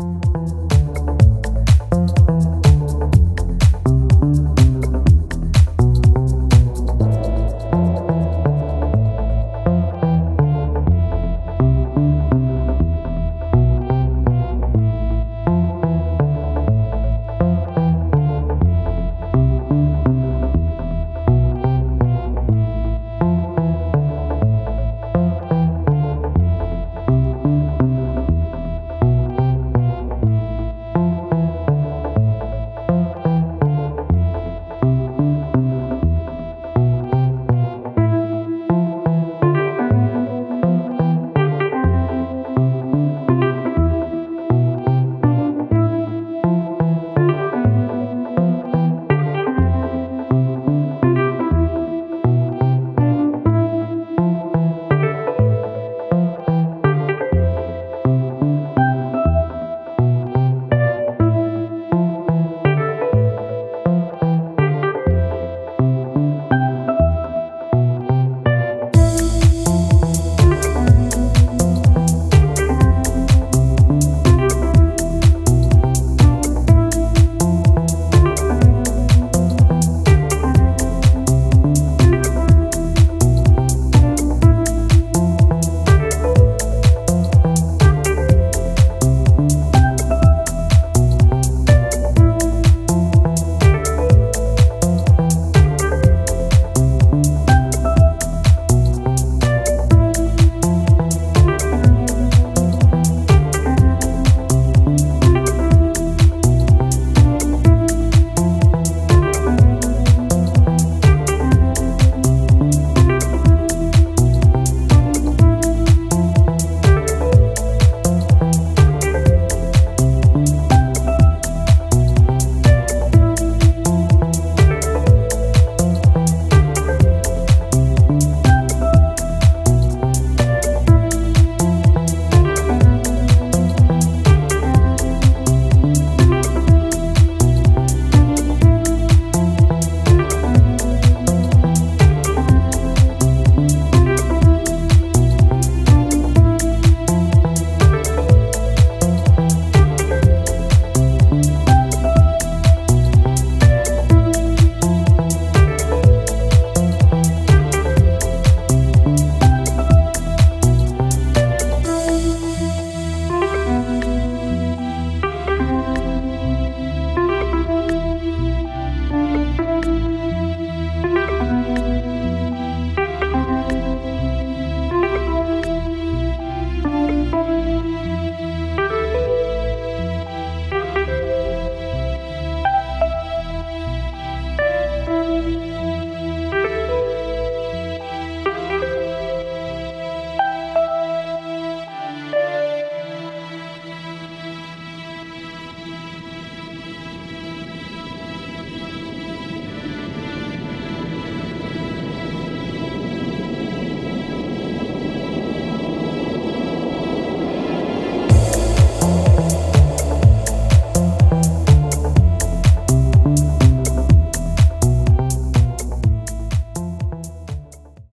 Bye.